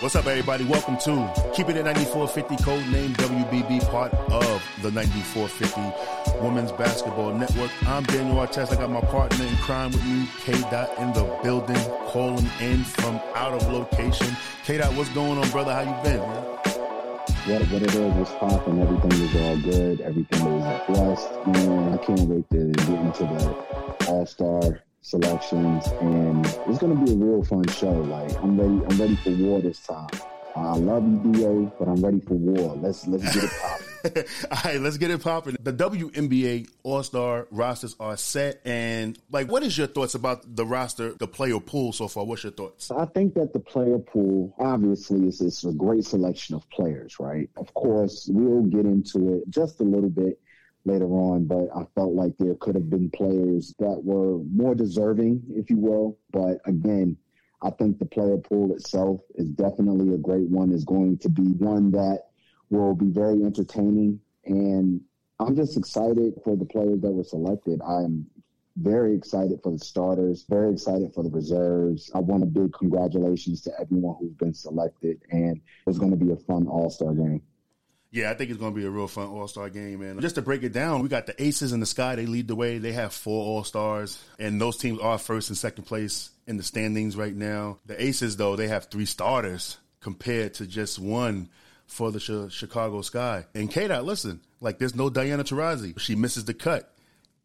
What's up, everybody? Welcome to Keep It at 9450, code name WBB, part of the 9450 Women's Basketball Network. I'm Daniel Artest. I got my partner in crime with me, K Dot, in the building, calling in from out of location. K Dot, what's going on, brother? How you been, man? What, what it is, what's popping, everything is all good, everything is blessed, and I can't wait to get into the All Star selections, and it's gonna be a real fun show. Like I'm ready, I'm ready for war this time. I love you, DA, but I'm ready for war. Let's let's get it popping. All right, let's get it popping. The WNBA All Star rosters are set, and like, what is your thoughts about the roster, the player pool so far? What's your thoughts? I think that the player pool, obviously, is, is a great selection of players, right? Of course, we'll get into it just a little bit later on, but I felt like there could have been players that were more deserving, if you will. But again, I think the player pool itself is definitely a great one, is going to be one that will be very entertaining. And I'm just excited for the players that were selected. I'm very excited for the starters, very excited for the reserves. I want a big congratulations to everyone who's been selected, and it's going to be a fun all star game. Yeah, I think it's going to be a real fun All Star game, man. Just to break it down, we got the Aces in the sky. They lead the way. They have four All Stars, and those teams are first and second place in the standings right now. The Aces, though, they have three starters compared to just one for the Ch- Chicago Sky. And K Dot, listen, like there's no Diana Taurasi. She misses the cut.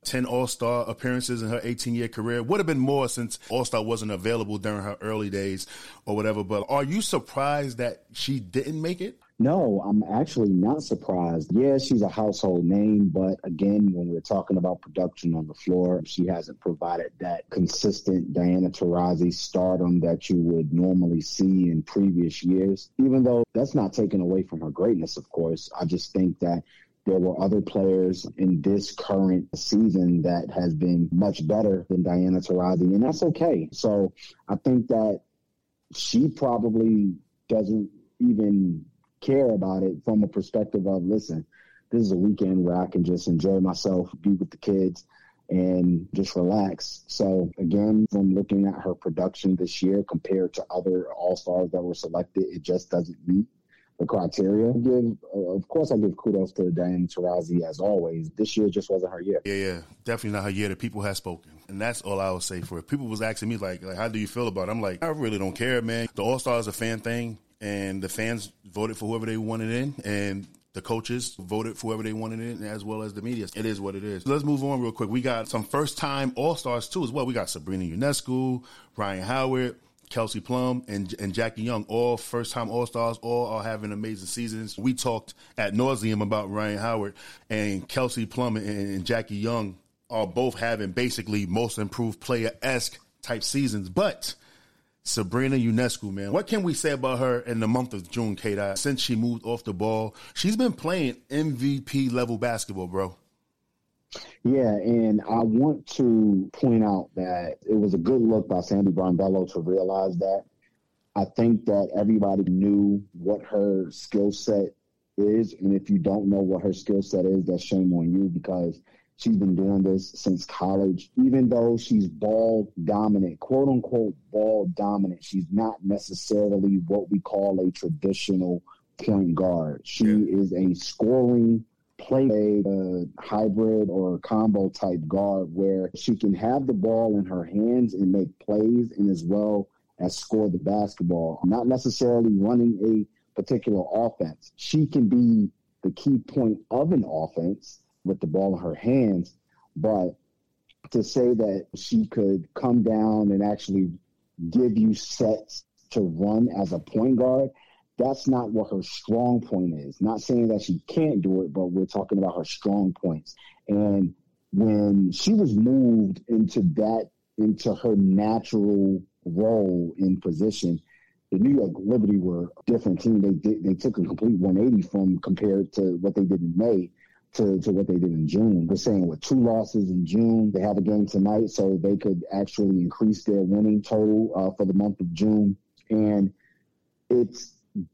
10 All Star appearances in her 18 year career. Would have been more since All Star wasn't available during her early days or whatever. But are you surprised that she didn't make it? No, I'm actually not surprised. Yeah, she's a household name, but again, when we're talking about production on the floor, she hasn't provided that consistent Diana Taurasi stardom that you would normally see in previous years. Even though that's not taken away from her greatness, of course, I just think that there were other players in this current season that has been much better than Diana Taurasi, and that's okay. So I think that she probably doesn't even care about it from a perspective of listen, this is a weekend where I can just enjoy myself, be with the kids, and just relax. So again, from looking at her production this year compared to other all stars that were selected, it just doesn't meet the criteria. Give, uh, of course, I give kudos to Diana Taurasi as always. This year just wasn't her year. Yeah, yeah, definitely not her year. The people have spoken, and that's all I would say for it. People was asking me like, like, how do you feel about it? I'm like, I really don't care, man. The All Star is a fan thing and the fans voted for whoever they wanted in, and the coaches voted for whoever they wanted in, as well as the media. It is what it is. Let's move on real quick. We got some first time All Stars too as well. We got Sabrina Ionescu, Rhyne Howard. Kelsey Plum and, and Jackie Young, all first time All Stars, all are having amazing seasons. We talked at nauseum about Rhyne Howard and Kelsey Plum and, and Jackie Young are both having basically most improved player esque type seasons. But Sabrina Ionescu, man. What can we say about her in the month of June, K Dot? Since she moved off the ball, she's been playing MVP level basketball, bro. Yeah, and I want to point out that it was a good look by Sandy Brondello to realize that. I think that everybody knew what her skill set is, and if you don't know what her skill set is, that's shame on you because She's been doing this since college. Even though she's ball dominant, quote unquote ball dominant, she's not necessarily what we call a traditional point guard. She yeah. is a scoring play a hybrid or combo type guard where she can have the ball in her hands and make plays and as well as score the basketball. Not necessarily running a particular offense. She can be the key point of an offense with the ball in her hands. But to say that she could come down and actually give you sets to run as a point guard, that's not what her strong point is. Not saying that she can't do it, but we're talking about her strong points. And when she was moved into that, into her natural role in position, the New York Liberty were a different team. They did, they took a complete 180 from compared to what they did in May to, to what they did in June. They're saying with two losses in June, they have a game tonight, so they could actually increase their winning total uh, for the month of June. And it's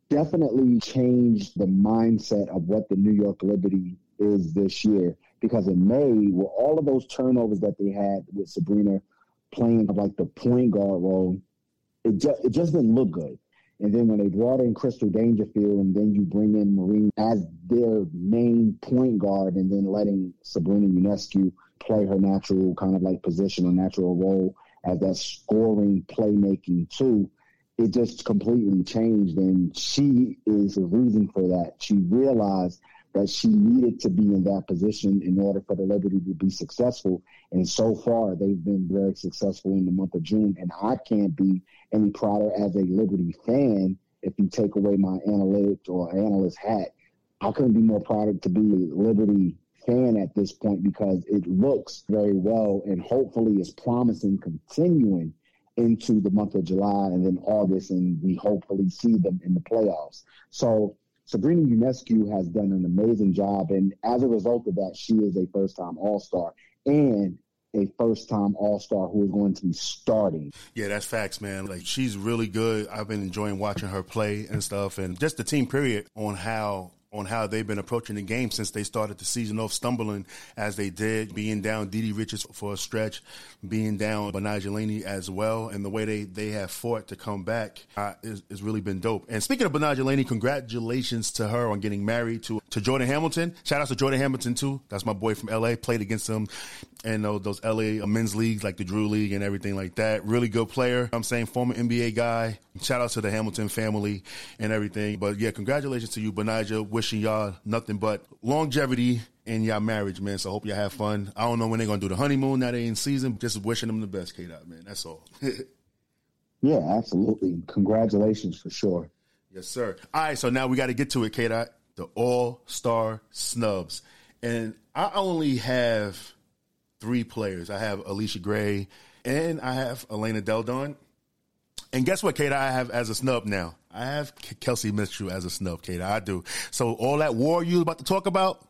definitely changed the mindset of what the New York Liberty is this year. Because in May, with all of those turnovers that they had with Sabrina playing like the point guard role, it just it just didn't look good. And then when they brought in Crystal Dangerfield, and then you bring in Marine as their main point guard, and then letting Sabrina Ionescu play her natural kind of like position or natural role as that scoring playmaking too, it just completely changed. And she is the reason for that. She realized that she needed to be in that position in order for the Liberty to be successful. And so far, they've been very successful in the month of June. And I can't be any prouder as a Liberty fan if you take away my analytics or analyst hat. I couldn't be more proud to be a Liberty fan at this point because it looks very well and hopefully is promising continuing into the month of July and then August, and we hopefully see them in the playoffs. So Sabrina Ionescu has done an amazing job, and as a result of that, she is a first-time All-Star and a first-time All-Star who is going to be starting. Yeah, that's facts, man. Like she's really good. I've been enjoying watching her play and stuff, and just the team period on how on how they've been approaching the game since they started the season off stumbling as they did, being down Didi Richards for a stretch, being down Laney as well, and the way they, they have fought to come back uh, is, is really been dope. And speaking of Laney, congratulations to her on getting married to, to Jordan Hamilton. Shout out to Jordan Hamilton too. That's my boy from LA. Played against him and uh, those LA men's leagues like the Drew League and everything like that. Really good player. I'm saying former NBA guy. Shout out to the Hamilton family and everything. But yeah, congratulations to you, Betnijah. Wishing y'all nothing but longevity in y'all marriage, man. So hope y'all have fun. I don't know when they're gonna do the honeymoon. Now they in season. Just wishing them the best, K Dot, man. That's all. yeah, absolutely. Congratulations for sure. Yes, sir. All right, so now we got to get to it, K Dot. The All Star snubs, and I only have three players. I have Allisha Gray and I have Elena Delle Donne. And guess what, Kate? I have as a snub now. I have Kelsey Mitchell as a snub, Kate. I do. So all that war you about to talk about,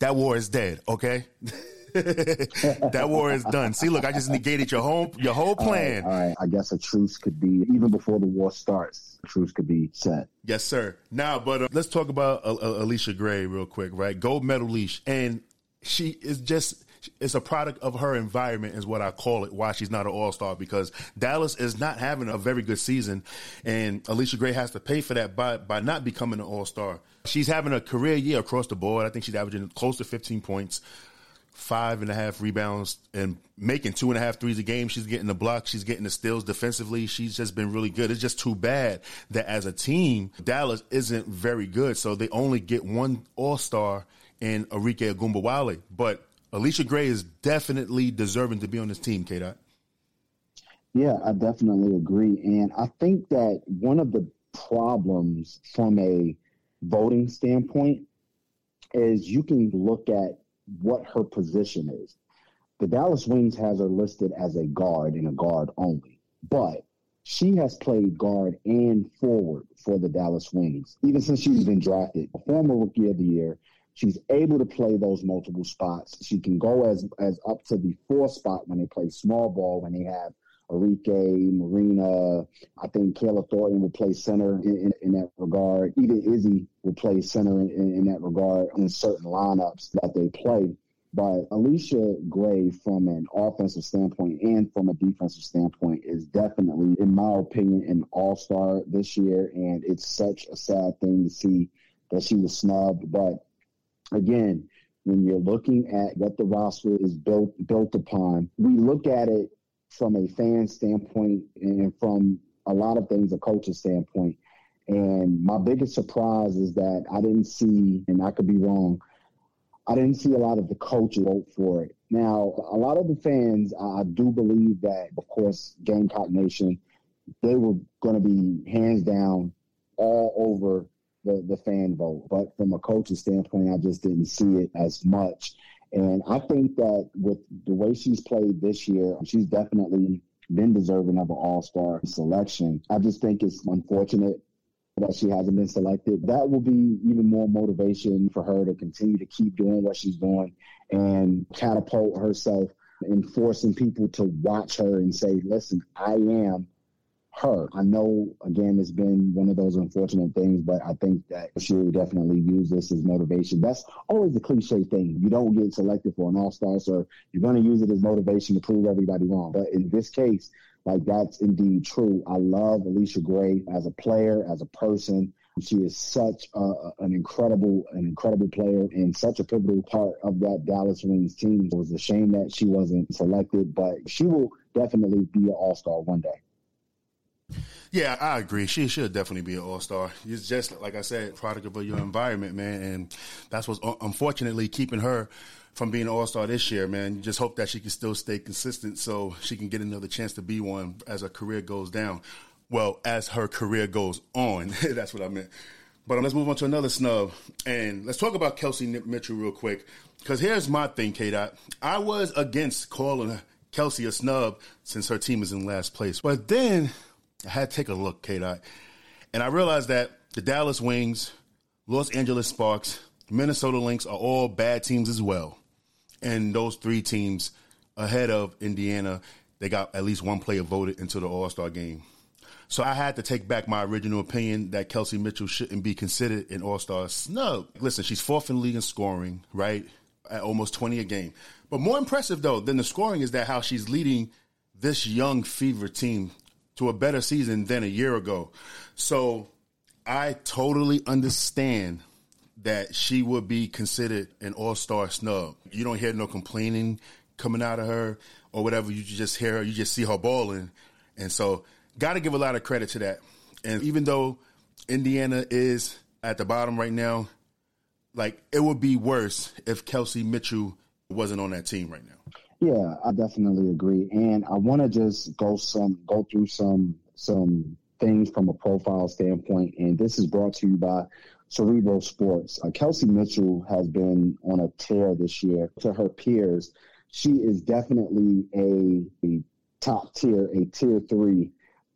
that war is dead. Okay. that war is done. See, look, I just negated your whole your whole plan. All right, all right, I guess a truce could be even before the war starts. A truce could be set. Yes, sir. Now, but uh, let's talk about uh, uh, Allisha Gray real quick, right? Gold medal leash, and she is just it's a product of her environment, is what I call it. Why she's not an All Star because Dallas is not having a very good season, and Allisha Gray has to pay for that by by not becoming an All Star. She's having a career year across the board. I think she's averaging close to 15 points, five and a half rebounds, and making two and a half threes a game. She's getting the block. she's getting the steals defensively. She's just been really good. It's just too bad that as a team, Dallas isn't very good. So they only get one All Star in Arike Ogunbowale. But Allisha Gray is definitely deserving to be on this team, K Dot. Yeah, I definitely agree. And I think that one of the problems from a voting standpoint is you can look at what her position is. The Dallas Wings has her listed as a guard and a guard only, but she has played guard and forward for the Dallas Wings, even since she's been drafted. A former rookie of the year, She's able to play those multiple spots. She can go as as up to the four spot when they play small ball when they have Arike, Marina. I think Kayla Thornton will play center in, in, in, that regard. Even Izzy will play center in, in, that regard in certain lineups that they play. But Allisha Gray, from an offensive standpoint and from a defensive standpoint, is definitely, in my opinion, an all star this year. And it's such a sad thing to see that she was snubbed. But again, when you're looking at what the roster is built built upon, we look at it from a fan standpoint and from a lot of things a coach's standpoint. And my biggest surprise is that I didn't see, and I could be wrong, I didn't see a lot of the coaches vote for it. Now, a lot of the fans, I do believe that, of course, Gamecock Nation, they were going to be hands down all over the, the fan vote. But from a coach's standpoint, I just didn't see it as much. And I think that with the way she's played this year, she's definitely been deserving of an all star selection. I just think it's unfortunate that she hasn't been selected. That will be even more motivation for her to continue to keep doing what she's doing and catapult herself and forcing people to watch her and say, listen, I am her. I know, again, it's been one of those unfortunate things, but I think that she will definitely use this as motivation. That's always the cliche thing. You don't get selected for an all star, so you're going to use it as motivation to prove everybody wrong. But in this case, like that's indeed true. I love Allisha Gray as a player, as a person. She is such a, an incredible, an incredible player and such a pivotal part of that Dallas Wings team. It was a shame that she wasn't selected, but she will definitely be an All Star one day. Yeah, I agree. She should definitely be an all star. It's just like I said, product of your environment, man, and that's what's unfortunately keeping her from being an all star this year, man. Just hope that she can still stay consistent so she can get another chance to be one as her career goes down. Well, as her career goes on, that's what I meant. But um, let's move on to another snub, and let's talk about Kelsey Mitchell real quick. Because here's my thing, K. Dot. I was against calling Kelsey a snub since her team is in last place, but then I had to take a look, K. Dot, and I realized that the Dallas Wings, Los Angeles Sparks, Minnesota Lynx are all bad teams as well, and those three teams ahead of Indiana, they got at least one player voted into the All Star game. So I had to take back my original opinion that Kelsey Mitchell shouldn't be considered an All Star snub. Listen, she's fourth in league in scoring, right? At almost 20 a game. But more impressive, though, than the scoring is that how she's leading this young Fever team to a better season than a year ago. So I totally understand that she would be considered an all star snub. You don't hear no complaining coming out of her or whatever. You just hear her, you just see her balling. And so got to give a lot of credit to that. And even though Indiana is at the bottom right now, like it would be worse if Kelsey Mitchell wasn't on that team right now. Yeah, I definitely agree. And I want to just go some go through some some things from a profile standpoint. And this is brought to you by Cerebral Sports. Uh, Kelsey Mitchell has been on a tear this year. To her peers, she is definitely a, a top tier, a tier three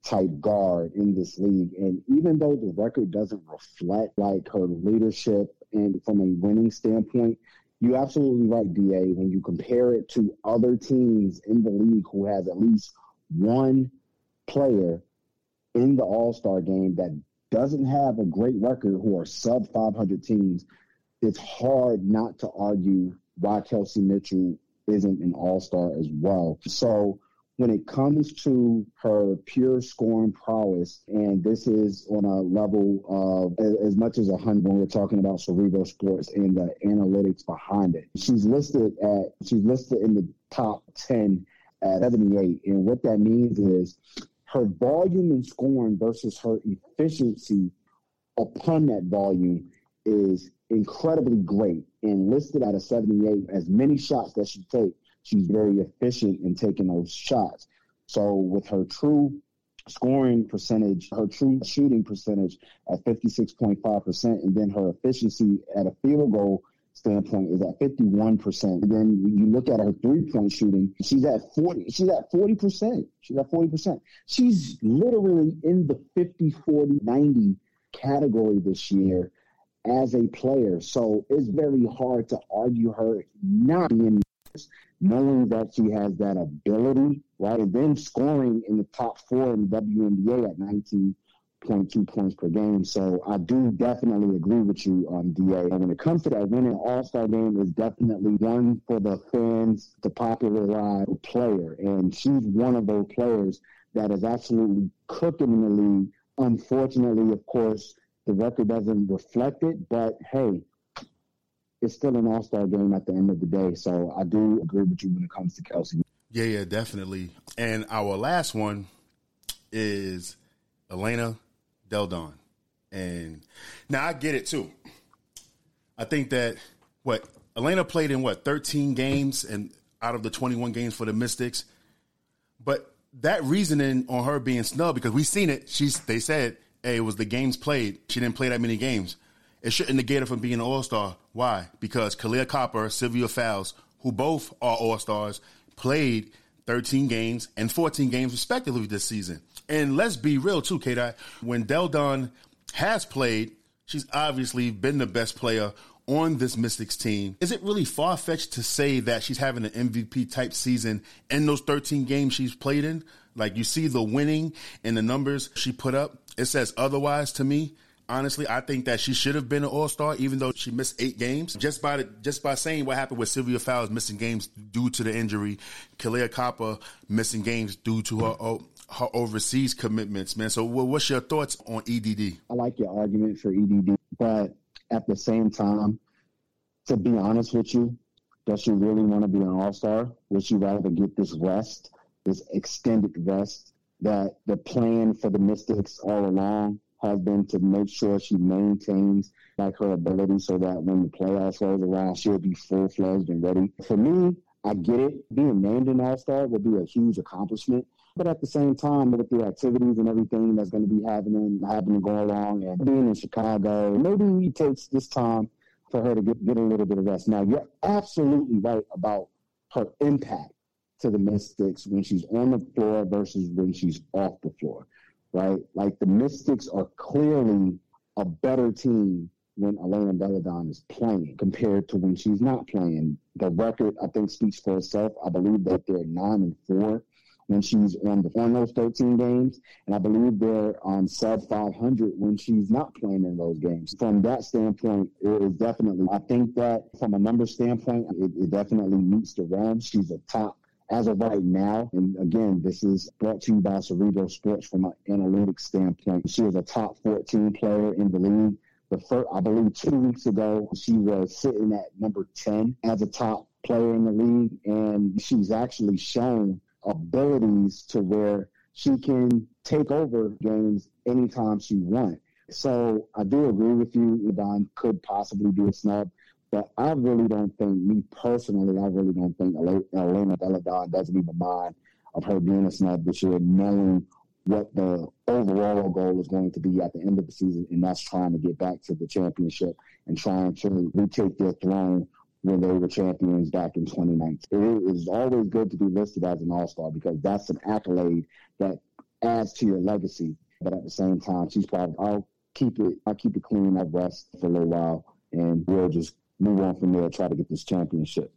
type guard in this league. And even though the record doesn't reflect like her leadership and from a winning standpoint, you absolutely right, DA, when you compare it to other teams in the league who has at least one player in the All Star game that doesn't have a great record, who are sub 500 teams, it's hard not to argue why Kelsey Mitchell isn't an All Star as well. So when it comes to her pure scoring prowess, and this is on a level of as much as a hundred when we're talking about cerebral sports and the analytics behind it. She's listed at she's listed in the top ten at 78, and what that means is her volume in scoring versus her efficiency upon that volume is incredibly great and listed at a 78 as many shots that she takes she's very efficient in taking those shots. So with her true scoring percentage, her true shooting percentage at 56.5%, and then her efficiency at a field goal standpoint is at 51%. And then you look at her three point shooting, she's at 40, she's at 40%. She's at 40%. She's literally in the 50, 40, 90 category this year as a player. So it's very hard to argue her not being knowing that she has that ability, right? And then scoring in the top four in the WNBA at 19.2 points per game. So I do definitely agree with you on DA. And when it comes to that winning All Star game, is definitely one for the fans to popularize a player. And she's one of those players that is absolutely cooking in the league. Unfortunately, of course, the record doesn't reflect it, but hey, it's still an all star game at the end of the day. So I do agree with you when it comes to Kelsey. Yeah, yeah, definitely. And our last one is Elena Delle Donne. And now I get it too. I think that what Elena played in what 13 games and out of the 21 games for the Mystics. But that reasoning on her being snubbed because we seen it. She's they said, hey, it was the games played. She didn't play that many games. It shouldn't negate her from being an all star. Why? Because Kahleah Copper, Sylvia Fowles, who both are all stars, played 13 games and 14 games respectively this season. And let's be real too, K. When Delle Donne has played, she's obviously been the best player on this Mystics team. Is it really far fetched to say that she's having an MVP type season in those 13 games she's played in? Like you see the winning and the numbers she put up. It says otherwise to me. Honestly, I think that she should have been an All Star, even though she missed eight games. Just by the, just by saying what happened with Sylvia Fowles missing games due to the injury, Kahleah Copper missing games due to her her overseas commitments, man. So, what's your thoughts on EDD? I like your argument for EDD, but at the same time, to be honest with you, does she really want to be an All Star? Would she rather get this rest, this extended rest that the plan for the Mystics all along has been to make sure she maintains like her ability so that when the playoffs rolls around, she'll be full fledged and ready. For me, I get it. Being named an All Star would be a huge accomplishment. But at the same time, with the activities and everything that's going to be happening, happening to go along, and being in Chicago, maybe it takes this time for her to get, get a little bit of rest. Now, you're absolutely right about her impact to the Mystics when she's on the floor versus when she's off the floor right? Like the Mystics are clearly a better team when Elena Delle Donne is playing compared to when she's not playing. The record, I think, speaks for itself. I believe that they're nine and four when she's on the on those 13 games, and I believe they're on sub 500 when she's not playing in those games. From that standpoint, it is definitely. I think that from a number standpoint, it, it definitely meets the realm. She's a top as of right now, and again, this is brought to you by Cerebral Sports from an analytics standpoint. She is a top 14 player in the league. The first, I believe, two weeks ago, she was sitting at number 10 as a top player in the league, and she's actually shown abilities to where she can take over games anytime she wants. So I do agree with you. Yvonne could possibly be a snub. But I really don't think, me personally, I really don't think Elena Delle Donne doesn't even mind of her being a snub this year, knowing what the overall goal is going to be at the end of the season, and that's trying to get back to the championship and trying to retake their throne when they were champions back in 2019. It is always good to be listed as an all-star because that's an accolade that adds to your legacy. But at the same time, she's probably I'll keep it I'll keep it clean. I'll rest for a little while, and we'll just move on from there, try to get this championship.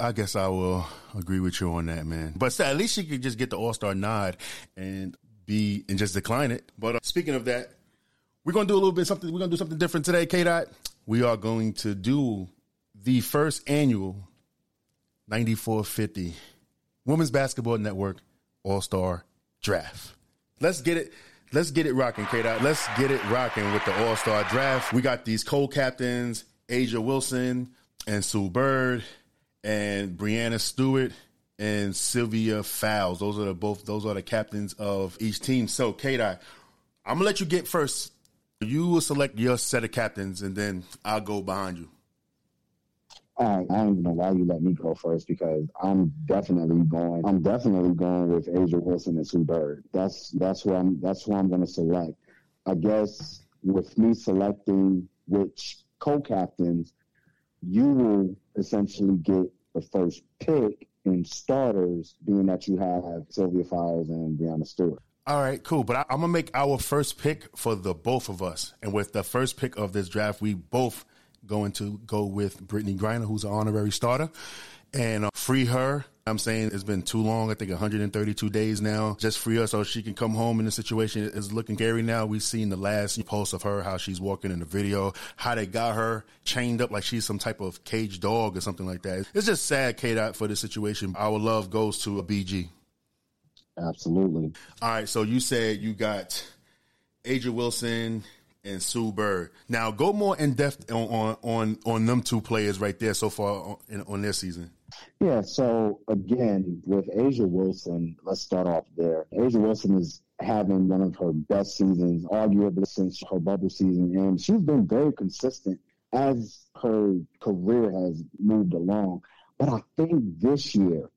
I guess I will agree with you on that, man. But at least she could just get the All Star nod and be and just decline it. But uh, speaking of that, we're gonna do a little bit something. We're gonna do something different today, K. Dot. We are going to do the first annual 9450 Women's Basketball Network All Star Draft. Let's get it. Let's get it rocking, K. Dot. Let's get it rocking with the All Star draft. We got these co-captains, A'ja Wilson and Sue Bird, and Breanna Stewart and Sylvia Fowles. Those are the both. Those are the captains of each team. So, K. Dot, I'm gonna let you get first. You will select your set of captains, and then I'll go behind you. I, I don't even know why you let me go first because I'm definitely going. I'm definitely going with A'ja Wilson and Sue Bird. That's that's who I'm. That's who I'm going to select. I guess with me selecting which co-captains, you will essentially get the first pick in starters, being that you have Sylvia Fowles and Breanna Stewart. All right, cool. But I, am gonna make our first pick for the both of us, and with the first pick of this draft, we both going to go with Brittney Griner, who's an honorary starter, and uh, free her. I'm saying it's been too long. I think 132 days now. Just free her so she can come home. And the situation is looking scary now. We've seen the last post of her, how she's walking in the video, how they got her chained up like she's some type of caged dog or something like that. It's just sad, K. Dot, for this situation. Our love goes to a BG. Absolutely. All right. So you said you got A'ja Wilson, and Sue Bird. Now, go more in depth on on on, them two players right there so far on, on their season. Yeah. So again, with A'ja Wilson, let's start off there. A'ja Wilson is having one of her best seasons, arguably since her bubble season, and she's been very consistent as her career has moved along. But I think this year,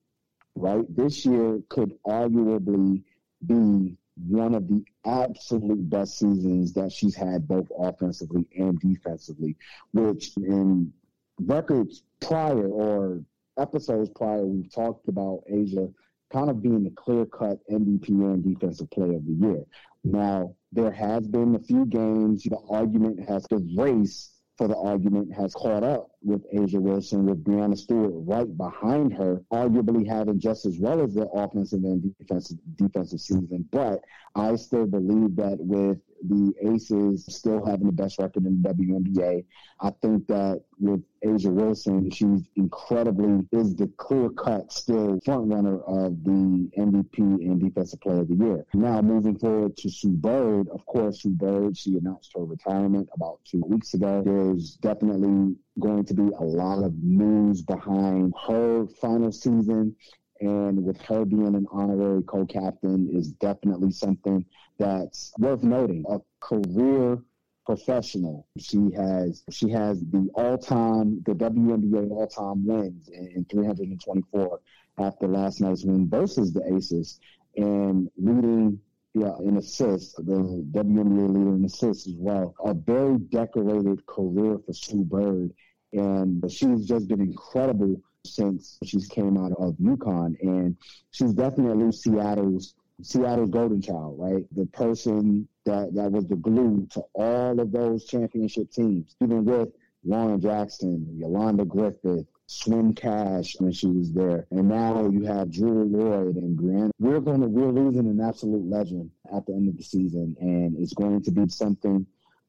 right, this year could arguably be one of the absolute best seasons that she's had both offensively and defensively, which in records prior or episodes prior, we've talked about A'ja kind of being the clear cut MVP and defensive player of the year. Now, there has been a few games, the argument has, the race for the argument has caught up with A'ja Wilson, with Breanna Stewart right behind her, arguably having just as well as the offensive and defensive defensive season. But I still believe that with the Aces still having the best record in the WNBA. I think that with A'ja Wilson, she's incredibly is the clear cut still front runner of the MVP and Defensive Player of the Year. Now moving forward to Sue Bird, of course, Sue Bird, she announced her retirement about two weeks ago. There's definitely going to be a lot of news behind her final season and with her being an honorary co-captain is definitely something that's worth noting. A career professional. She has she has the all-time the WNBA all-time wins in, in 324 after last night's win versus the Aces and leading yeah, in assists, the WNBA leader in assists as well. A very decorated career for Sue Bird, and she's just been incredible since she's came out of UConn, and she's definitely Seattle's Seattle's golden child, right? The person that that was the glue to all of those championship teams, even with Lauren Jackson, Yolanda Griffith, Swin Cash when she was there, and now you have Drew Lloyd and Grant. We're going to we're losing an absolute legend at the end of the season, and it's going to be something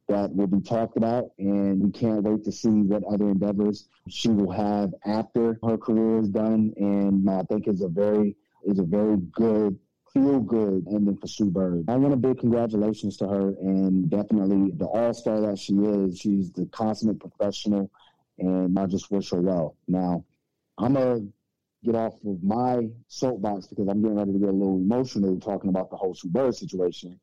that will be talked about, and we can't wait to see what other endeavors she will have after her career is done. And I think it's a very it's a very good feel good ending for Sue Bird. I want a big congratulations to her and definitely the all star that she is. She's the consummate professional, and I just wish her well. Now, I'm gonna get off of my soapbox because I'm getting ready to get a little emotional talking about the whole Sue Bird situation.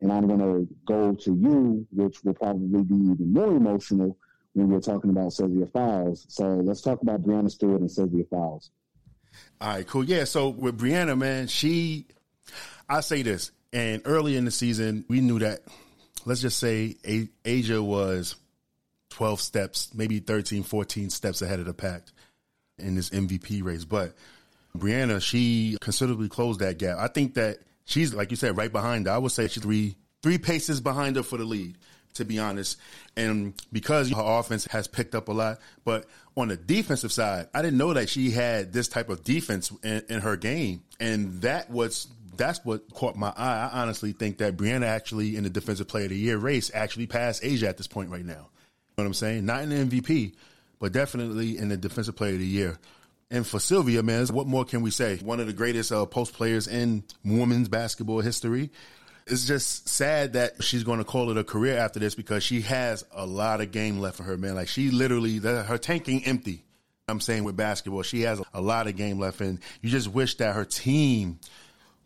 And I'm going to go to you, which will probably be even more emotional when we're talking about Sylvia Fowles. So let's talk about Breanna Stewart and Sylvia Fowles. All right, cool. Yeah, so with Breanna, man, she, I say this, and early in the season, we knew that, let's just say a- A'ja was 12 steps, maybe 13, 14 steps ahead of the pack in this MVP race. But Breanna, she considerably closed that gap. I think that she's like you said, right behind her. I would say she's three three paces behind her for the lead, to be honest. And because her offense has picked up a lot, but on the defensive side, I didn't know that she had this type of defense in, in her game, and that was that's what caught my eye. I honestly think that Breanna actually in the defensive player of the year race actually passed A'ja at this point right now. Know what I'm saying? Not in the MVP, but definitely in the defensive player of the year. And for Sylvia, man, what more can we say? One of the greatest uh, post players in women's basketball history. It's just sad that she's going to call it a career after this because she has a lot of game left for her, man. Like she literally, the, her tanking empty. I'm saying with basketball, she has a lot of game left, and you just wish that her team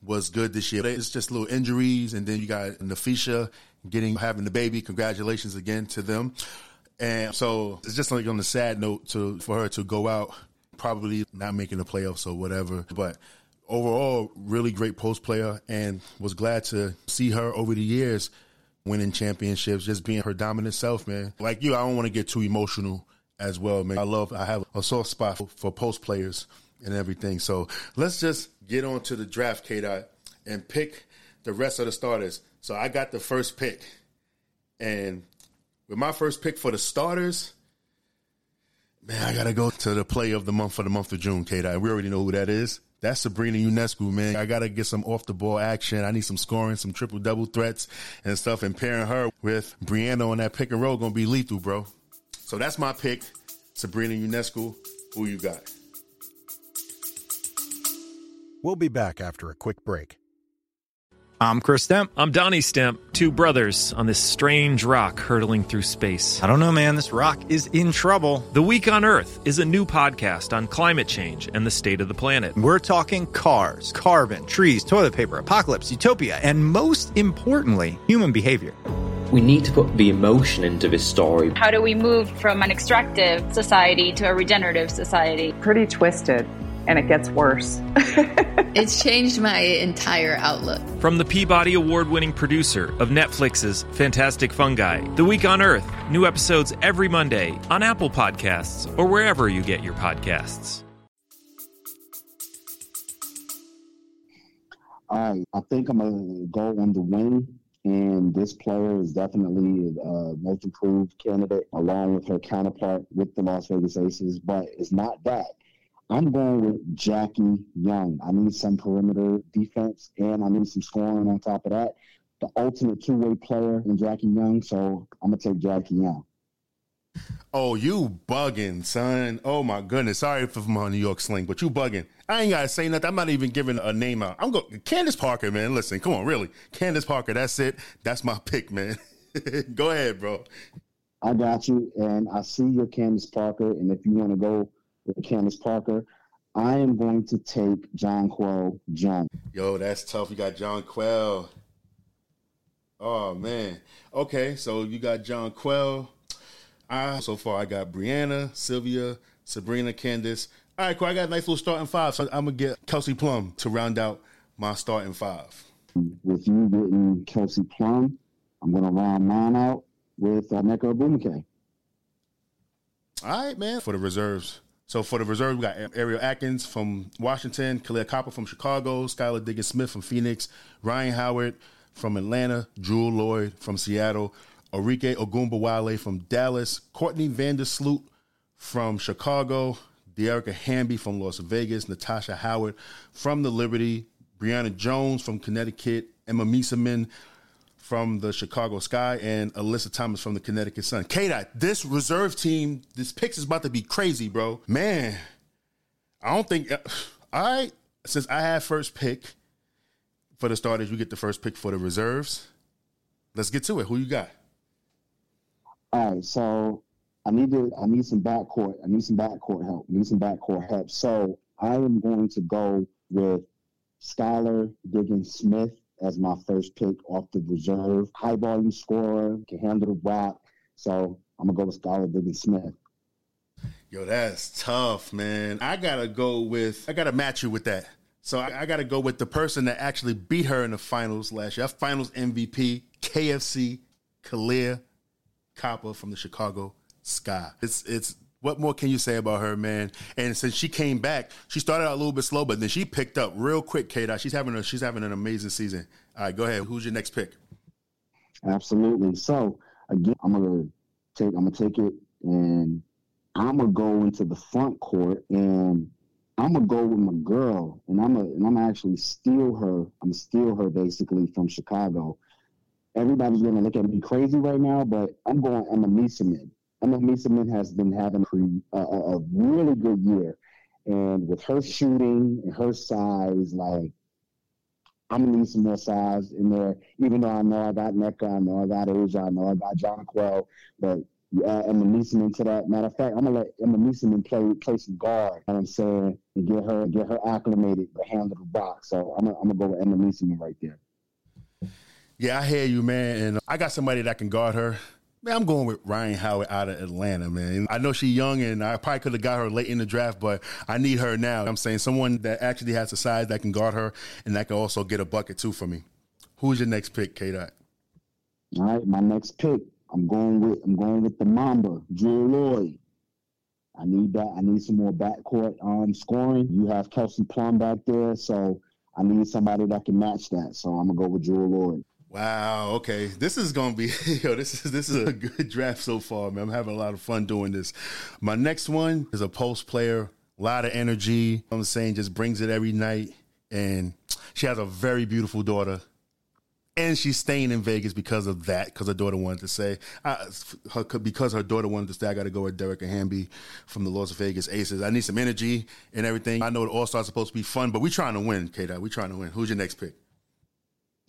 was good this year. It's just little injuries, and then you got Napheesa getting having the baby. Congratulations again to them. And so it's just like on the sad note to for her to go out probably not making the playoffs or whatever. But overall, really great post player and was glad to see her over the years winning championships, just being her dominant self, man. Like you, I don't want to get too emotional as well, man. I love, I have a soft spot for post players and everything. So let's just get on to the draft, K Dot, and pick the rest of the starters. So I got the first pick. And with my first pick for the starters, Man, I gotta go to the play of the month for the month of June, Kate. We already know who that is. That's Sabrina Ionescu, man. I gotta get some off the ball action. I need some scoring, some triple double threats and stuff. And pairing her with Breanna on that pick and roll gonna be lethal, bro. So that's my pick, Sabrina Ionescu, Who you got? We'll be back after a quick break. I'm Chris Stemp. I'm Donnie Stemp, two brothers on this strange rock hurtling through space. I don't know, man. This rock is in trouble. The Week on Earth is a new podcast on climate change and the state of the planet. We're talking cars, carbon, trees, toilet paper, apocalypse, utopia, and most importantly, human behavior. We need to put the emotion into this story. How do we move from an extractive society to a regenerative society? Pretty twisted and it gets worse. it's changed my entire outlook. From the Peabody Award winning producer of Netflix's Fantastic Fungi, The Week on Earth, new episodes every Monday on Apple Podcasts or wherever you get your podcasts. All right, I think I'm going to go on the wing And this player is definitely a most improved candidate, along with her counterpart with the Las Vegas Aces. But it's not that. I'm going with Jackie Young. I need some perimeter defense and I need some scoring on top of that. The ultimate two way player in Jackie Young. So I'm going to take Jackie Young. Oh, you bugging, son. Oh my goodness. Sorry for my New York slang, but you bugging. I ain't gotta say nothing. I'm not even giving a name out. I'm going Candace Parker, man. Listen, come on, really. Candace Parker, that's it. That's my pick, man. go ahead, bro. I got you. And I see your Candace Parker. And if you want to go with Candace Parker, I am going to take Jonquel Jones. Yo, that's tough. You got Jonquel. Oh man. Okay, so you got Jonquel. I so far I got Breanna, Sylvia, Sabrina, Candace. All right, cool. I got a nice little starting five. So I'm gonna get Kelsey Plum to round out my starting five. With you getting Kelsey Plum, I'm gonna round mine out with uh, Nneka Ogwumike. All right, man. For the reserves. So for the reserve, we got Ariel Atkins from Washington, Kahleah Copper from Chicago, Skylar Diggins Smith from Phoenix, Rhyne Howard from Atlanta, Jewell Lloyd from Seattle, Arike Ogunbowale from Dallas, Courtney Vandersloot from Chicago, Dearica Hamby from Las Vegas, Natasha Howard from the Liberty, Brionna Jones from Connecticut, Emma Meesseman from the Chicago Sky, and Alyssa Thomas from the Connecticut Sun. K this reserve team, this picks is about to be crazy, bro. Man, I don't think. Uh, I since I have first pick for the starters, you get the first pick for the reserves. Let's get to it. Who you got? All right, so I need to I need some backcourt. I need some backcourt help. I need some backcourt help. So I am going to go with Skylar Diggins Smith as my first pick off the reserve. High volume scorer, can handle the rock. So I'm gonna go with Skylar Diggins Smith. Yo, that's tough, man. I gotta go with I gotta match you with that. So I, I gotta go with the person that actually beat her in the finals last year. Finals MVP, KFC, Kahleah Copper from the Chicago Sky. It's it's what more can you say about her, man? And since she came back, she started out a little bit slow, but then she picked up real quick. K. She's having a she's having an amazing season. All right, go ahead. Who's your next pick? Absolutely. So again, I'm gonna take I'm gonna take it and I'm gonna go into the front court and I'm gonna go with my girl and I'm gonna and I'm gonna actually steal her. I'm gonna steal her basically from Chicago everybody's to look at me crazy right now, but I'm going Emma Meesseman. Emma Meesseman has been having a, a, really good year. And with her shooting and her size, like, I'm gonna need some more size in there. Even though I know I got Nneka, I know I got A'ja, I know I got Jonquel, but you add Emma Meesseman to that. Matter of fact, I'm gonna let Emma Meesseman play play some guard. You know I'm saying and get her get her acclimated to handle the box. So I'm gonna, I'm gonna go with Emma Meesseman right there. Yeah, I hear you, man. And I got somebody that can guard her. Man, I'm going with Rhyne Howard out of Atlanta, man. I know she's young and I probably could have got her late in the draft, but I need her now. I'm saying someone that actually has the size that can guard her and that can also get a bucket too for me. Who's your next pick, K Dot? All right, my next pick. I'm going with I'm going with the Mamba, Jewell Lloyd. I need that. I need some more backcourt um, scoring. You have Kelsey Plum back there, so I need somebody that can match that. So I'm gonna go with Jewell Lloyd. Wow. Okay. This is gonna be yo. This is this is a good draft so far, man. I'm having a lot of fun doing this. My next one is a post player, a lot of energy. I'm saying just brings it every night, and she has a very beautiful daughter. And she's staying in Vegas because of that, because her daughter wanted to say, I, her, because her daughter wanted to stay, I got to go with Dearica Hamby from the Las Vegas Aces. I need some energy and everything. I know the All Stars supposed to be fun, but we're trying to win, K. We're trying to win. Who's your next pick?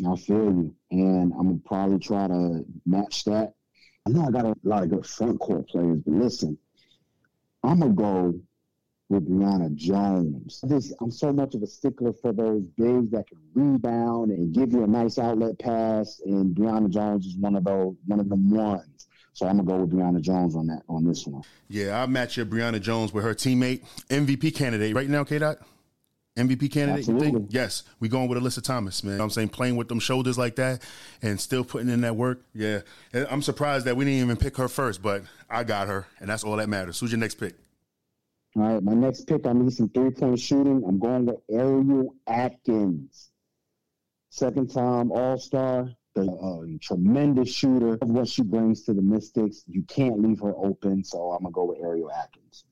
I feel you. And I'm going to probably try to match that. I know I got a lot of good front court players, but listen, I'm to go with Brionna Jones. This, I'm so much of a stickler for those bigs that can rebound and give you a nice outlet pass, and Brionna Jones is one of those, one of them ones. So I'm gonna go with Brionna Jones on that on this one. Yeah, I'll match your Brionna Jones with her teammate, MVP candidate right now, K. Dot. MVP candidate, Absolutely. you think? Yes, we going with Alyssa Thomas, man. You know I'm saying playing with them shoulders like that and still putting in that work. Yeah, I'm surprised that we didn't even pick her first, but I got her, and that's all that matters. Who's your next pick? All right, my next pick, I need some three point shooting. I'm going with Ariel Atkins. Second time All Star, a uh, tremendous shooter. Of what she brings to the Mystics, you can't leave her open. So I'm gonna go with Ariel Atkins.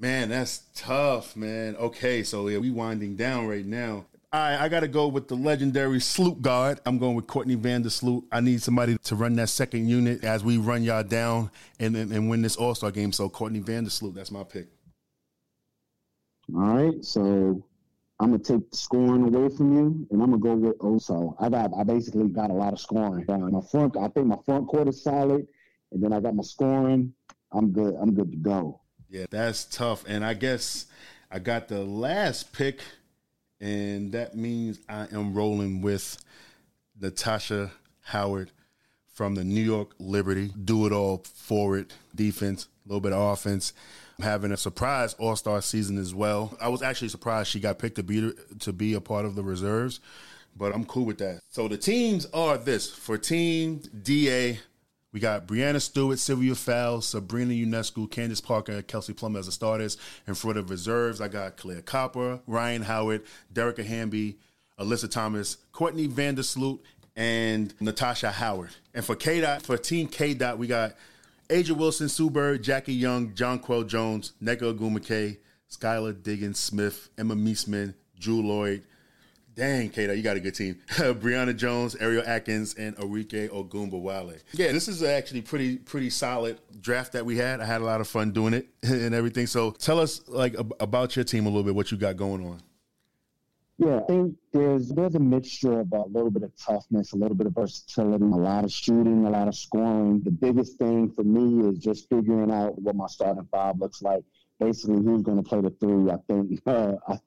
Man, that's tough, man. Okay, so yeah, we winding down right now. Right, I got to go with the legendary Sloop guard. I'm going with Courtney Vandersloot. I need somebody to run that second unit as we run y'all down and, and, and win this All Star game. So Courtney Vandersloot, that's my pick. All right, so I'm gonna take scoring away from you, and I'm gonna go with Oso. I got, I basically got a lot of scoring. Uh, my front, I think my front court is solid, and then I got my scoring. I'm good. I'm good to go. Yeah, that's tough. And I guess I got the last pick, and that means I am rolling with Natasha Howard from the New York Liberty. Do it all forward defense, a little bit of offense. having a surprise All Star season as well. I was actually surprised she got picked to be to be a part of the reserves, but I'm cool with that. So the teams are this for Team DA. We got Breanna Stewart, Sylvia Fowles, Sabrina Ionescu, Candace Parker, and Kelsey Plum as the starters. And for the reserves, I got Kahleah Copper, Rhyne Howard, Dearica Hamby, Alyssa Thomas, Courtney Vandersloot, and Natasha Howard. And for K Dot, for Team K Dot, we got A'ja Wilson, Sue Bird, Jackie Young, Jonquel Jones, Nneka Ogwumike, Skylar Diggins Smith, Emma Meesseman, Jewell Loyd, Dang, K Dot, you got a good team. Brionna Jones, Ariel Atkins, and Arike Ogunbowale. Yeah, this is actually pretty pretty solid draft that we had. I had a lot of fun doing it and everything. So tell us like about your team a little bit, what you got going on. Yeah, I think there's there's a mixture of a little bit of toughness, a little bit of versatility, a lot of shooting, a lot of scoring. The biggest thing for me is just figuring out what my starting five looks like. Basically, who's going to play the three. I think uh, I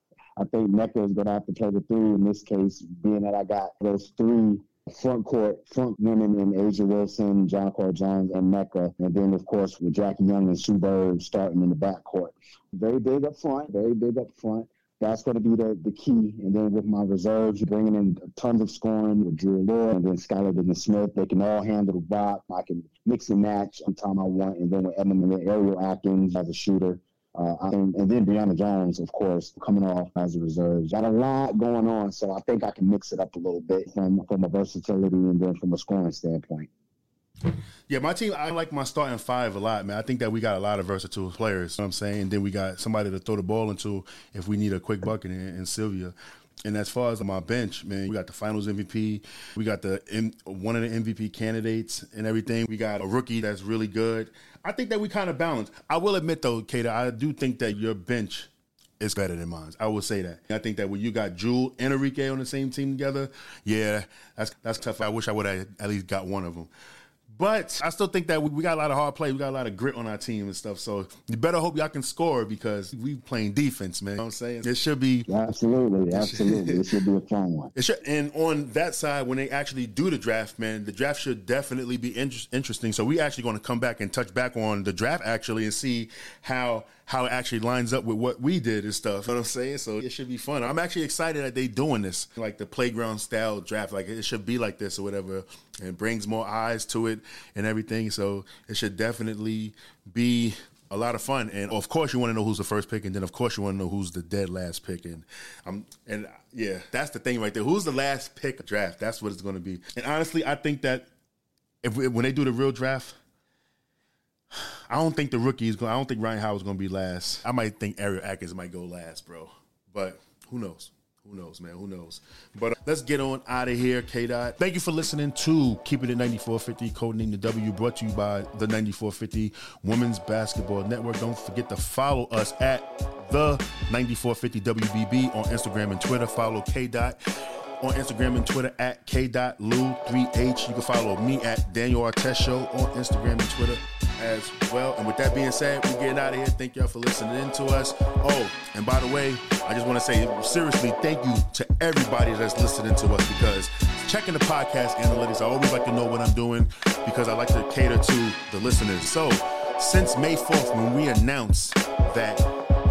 I think Nneka is going to have to play the three in this case, being that I got those three front court front women in A'ja Wilson, John Jonquel Jones, and Nneka. And then, of course, with Jackie Young and Sue Bird starting in the backcourt. Very big up front, very big up front. That's going to be the, the key. And then with my reserves, bringing in tons of scoring with Jewell Loyd and then Skylar Diggins Smith. They can all handle the rock. I can mix and match anytime I want. And then with Edmund and Ariel Atkins as a shooter. Uh, and, and, then Brionna Jones, of course, coming off as a reserve. Got a lot going on, so I think I can mix it up a little bit from from a versatility and then from a scoring standpoint. Yeah, my team, I like my starting five a lot, man. I think that we got a lot of versatile players, you know what I'm saying? And then we got somebody to throw the ball into if we need a quick bucket in, in Sylvia. And as far as my bench, man, we got the Finals MVP, we got the one of the MVP candidates and everything. We got a rookie that's really good. I think that we kind of balance. I will admit though, K Dot, I do think that your bench is better than mine. I will say that. I think that when you got Jewell and Arike on the same team together, yeah, that's that's tough. I wish I would have at least got one of them. But I still think that we, got a lot of hard play. We got a lot of grit on our team and stuff. So you better hope y'all can score because we playing defense, man. You know what I'm saying? It should be. Absolutely. Absolutely. it should be a fun one. It should, and on that side, when they actually do the draft, man, the draft should definitely be inter- interesting. So we actually going to come back and touch back on the draft actually and see how how it actually lines up with what we did and stuff. You know what I'm saying? So it should be fun. I'm actually excited that they doing this, like the playground style draft. Like it should be like this or whatever. And brings more eyes to it and everything. So it should definitely be a lot of fun. And of course, you want to know who's the first pick, and then of course you want to know who's the dead last pick. And um, and yeah, that's the thing right there. Who's the last pick draft? That's what it's going to be. And honestly, I think that if when they do the real draft, I don't think the rookie is going. I don't think Rhyne Howard's going to be last. I might think Ariel Atkins might go last, bro. But who knows? Who knows, man? Who knows? But uh, let's get on out of here, K Dot. Thank you for listening to Keep It at 9450, codename the W, brought to you by the 9450 Women's Basketball Network. Don't forget to follow us at the 9450 WBB on Instagram and Twitter. Follow K Dot on Instagram and Twitter at k.lu3h. You can follow me at Daniel Artes Show on Instagram and Twitter as well. And with that being said, we're getting out of here. Thank y'all for listening in to us. Oh, and by the way, I just want to say seriously, thank you to everybody that's listening to us because checking the podcast analytics, I always like to know what I'm doing because I like to cater to the listeners. So since May 4th, when we announced that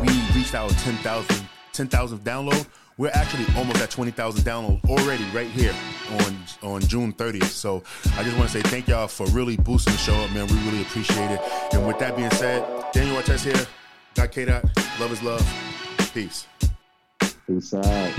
we reached our 10,000 10,000 download, we're actually almost at 20,000 downloads already right here on on June 30th. So I just want to say thank y'all for really boosting the show up, man. We really appreciate it. And with that being said, Daniel Artes here. Got K Dot. Love is love. Peace. Peace out.